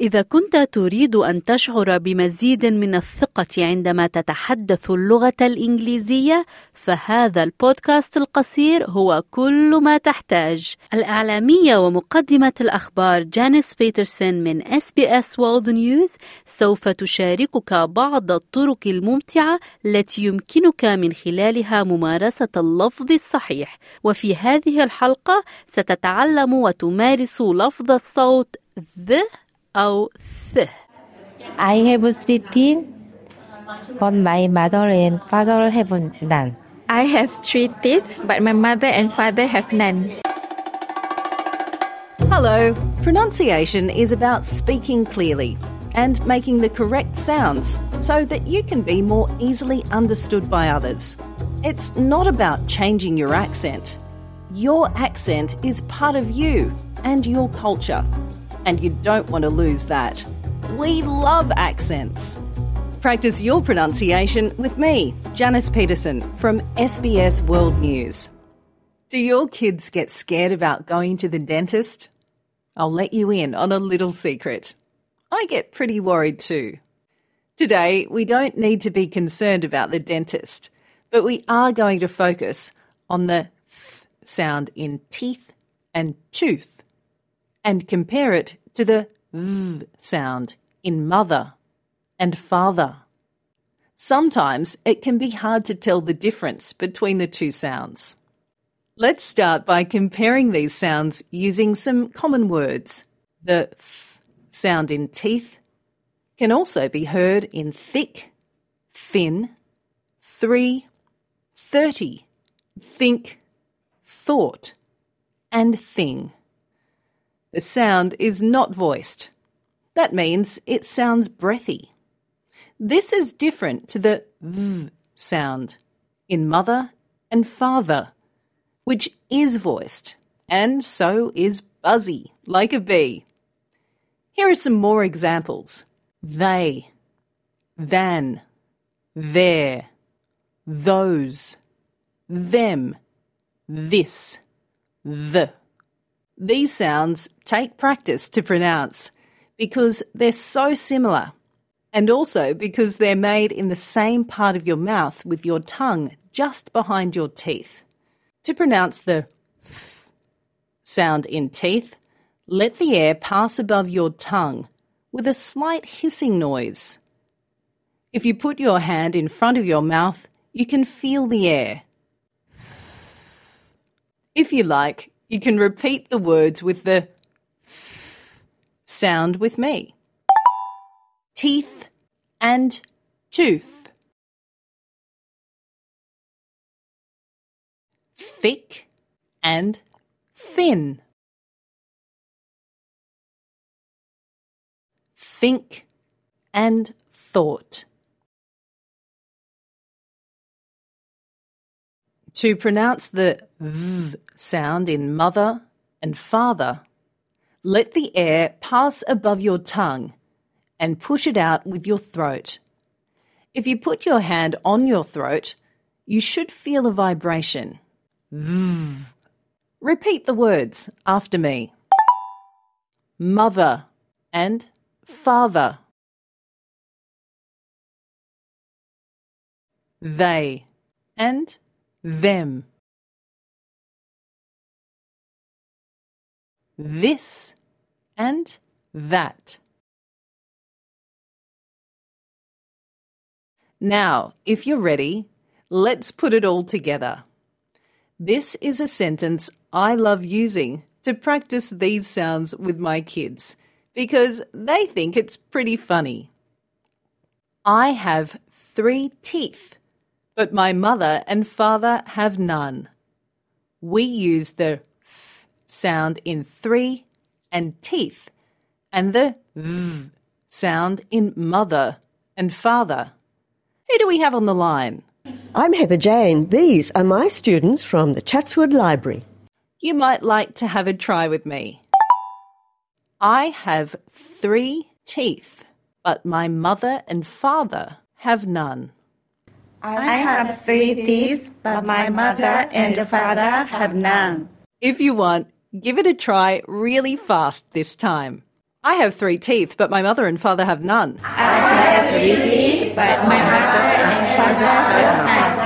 إذا كنت تريد أن تشعر بمزيد من الثقة عندما تتحدث اللغة الإنجليزية فهذا البودكاست القصير هو كل ما تحتاج. الإعلامية ومقدمة الأخبار جانيس بيترسون من اس بي اس وورلد نيوز سوف تشاركك بعض الطرق الممتعة التي يمكنك من خلالها ممارسة اللفظ الصحيح. وفي هذه الحلقة ستتعلم وتمارس لفظ الصوت ذ أو th. I have three teeth, but my mother and father have none. I have three teeth, but my mother and father have none. Hello. Pronunciation is about speaking clearly and making the correct sounds so that you can be more easily understood by others. It's not about changing your accent. Your accent is part of you and your culture and you don't want to lose that. We love accents. Practice your pronunciation with me, Janice Peterson from SBS World News. Do your kids get scared about going to the dentist? I'll let you in on a little secret. I get pretty worried too. Today, we don't need to be concerned about the dentist, but we are going to focus on the th sound in teeth and tooth and compare it to the v sound in mother and father. Sometimes it can be hard to tell the difference between the two sounds. Let's start by comparing these sounds using some common words. The th sound in teeth can also be heard in thick, thin, three, thirty, think, thought, and thing. The sound is not voiced. That means it sounds breathy. This is different to the v sound in mother and father, which is voiced, and so is buzzy, like a bee. Here are some more examples. They, than, their, those, them, this, the. These sounds take practice to pronounce because they're so similar, and also because they're made in the same part of your mouth with your tongue just behind your teeth. To pronounce the th sound in teeth, let the air pass above your tongue with a slight hissing noise. If you put your hand in front of your mouth, you can feel the air. If you like, you can repeat the words with the sound with me. Teeth and tooth. Thick and thin. Think and thought. To pronounce the v sound in mother and father, let the air pass above your tongue and push it out with your throat. If you put your hand on your throat, you should feel a vibration. V. Repeat the words after me. Mother and father. They and them. This and that. Now, if you're ready, let's put it all together. This is a sentence I love using to practice these sounds with my kids because they think it's pretty funny. I have three teeth but my mother and father have none. We use the th sound in three and teeth, and the v sound in mother and father. Who do we have on the line? I'm Heather Jane. These are my students from the Chatswood Library. You might like to have a try with me. I have three teeth, but my mother and father have none. I have three teeth, but my mother and father have none. If you want, give it a try really fast this time. I have three teeth, but my mother and father have none. I have three teeth, but my mother and father have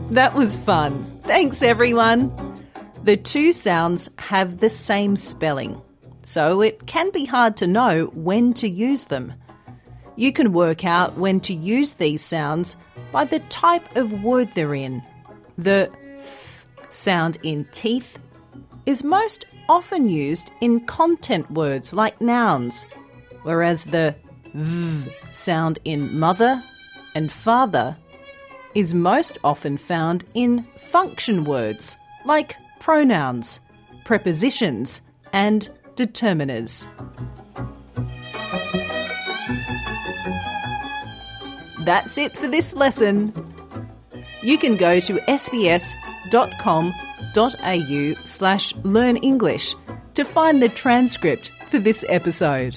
none. That was fun. Thanks, everyone. The two sounds have the same spelling, so it can be hard to know when to use them. You can work out when to use these sounds by the type of word they're in. The th sound in teeth is most often used in content words like nouns, whereas the v sound in mother and father is most often found in function words like pronouns, prepositions, and determiners. That's it for this lesson. You can go to sbs.com.au slash learn English to find the transcript for this episode.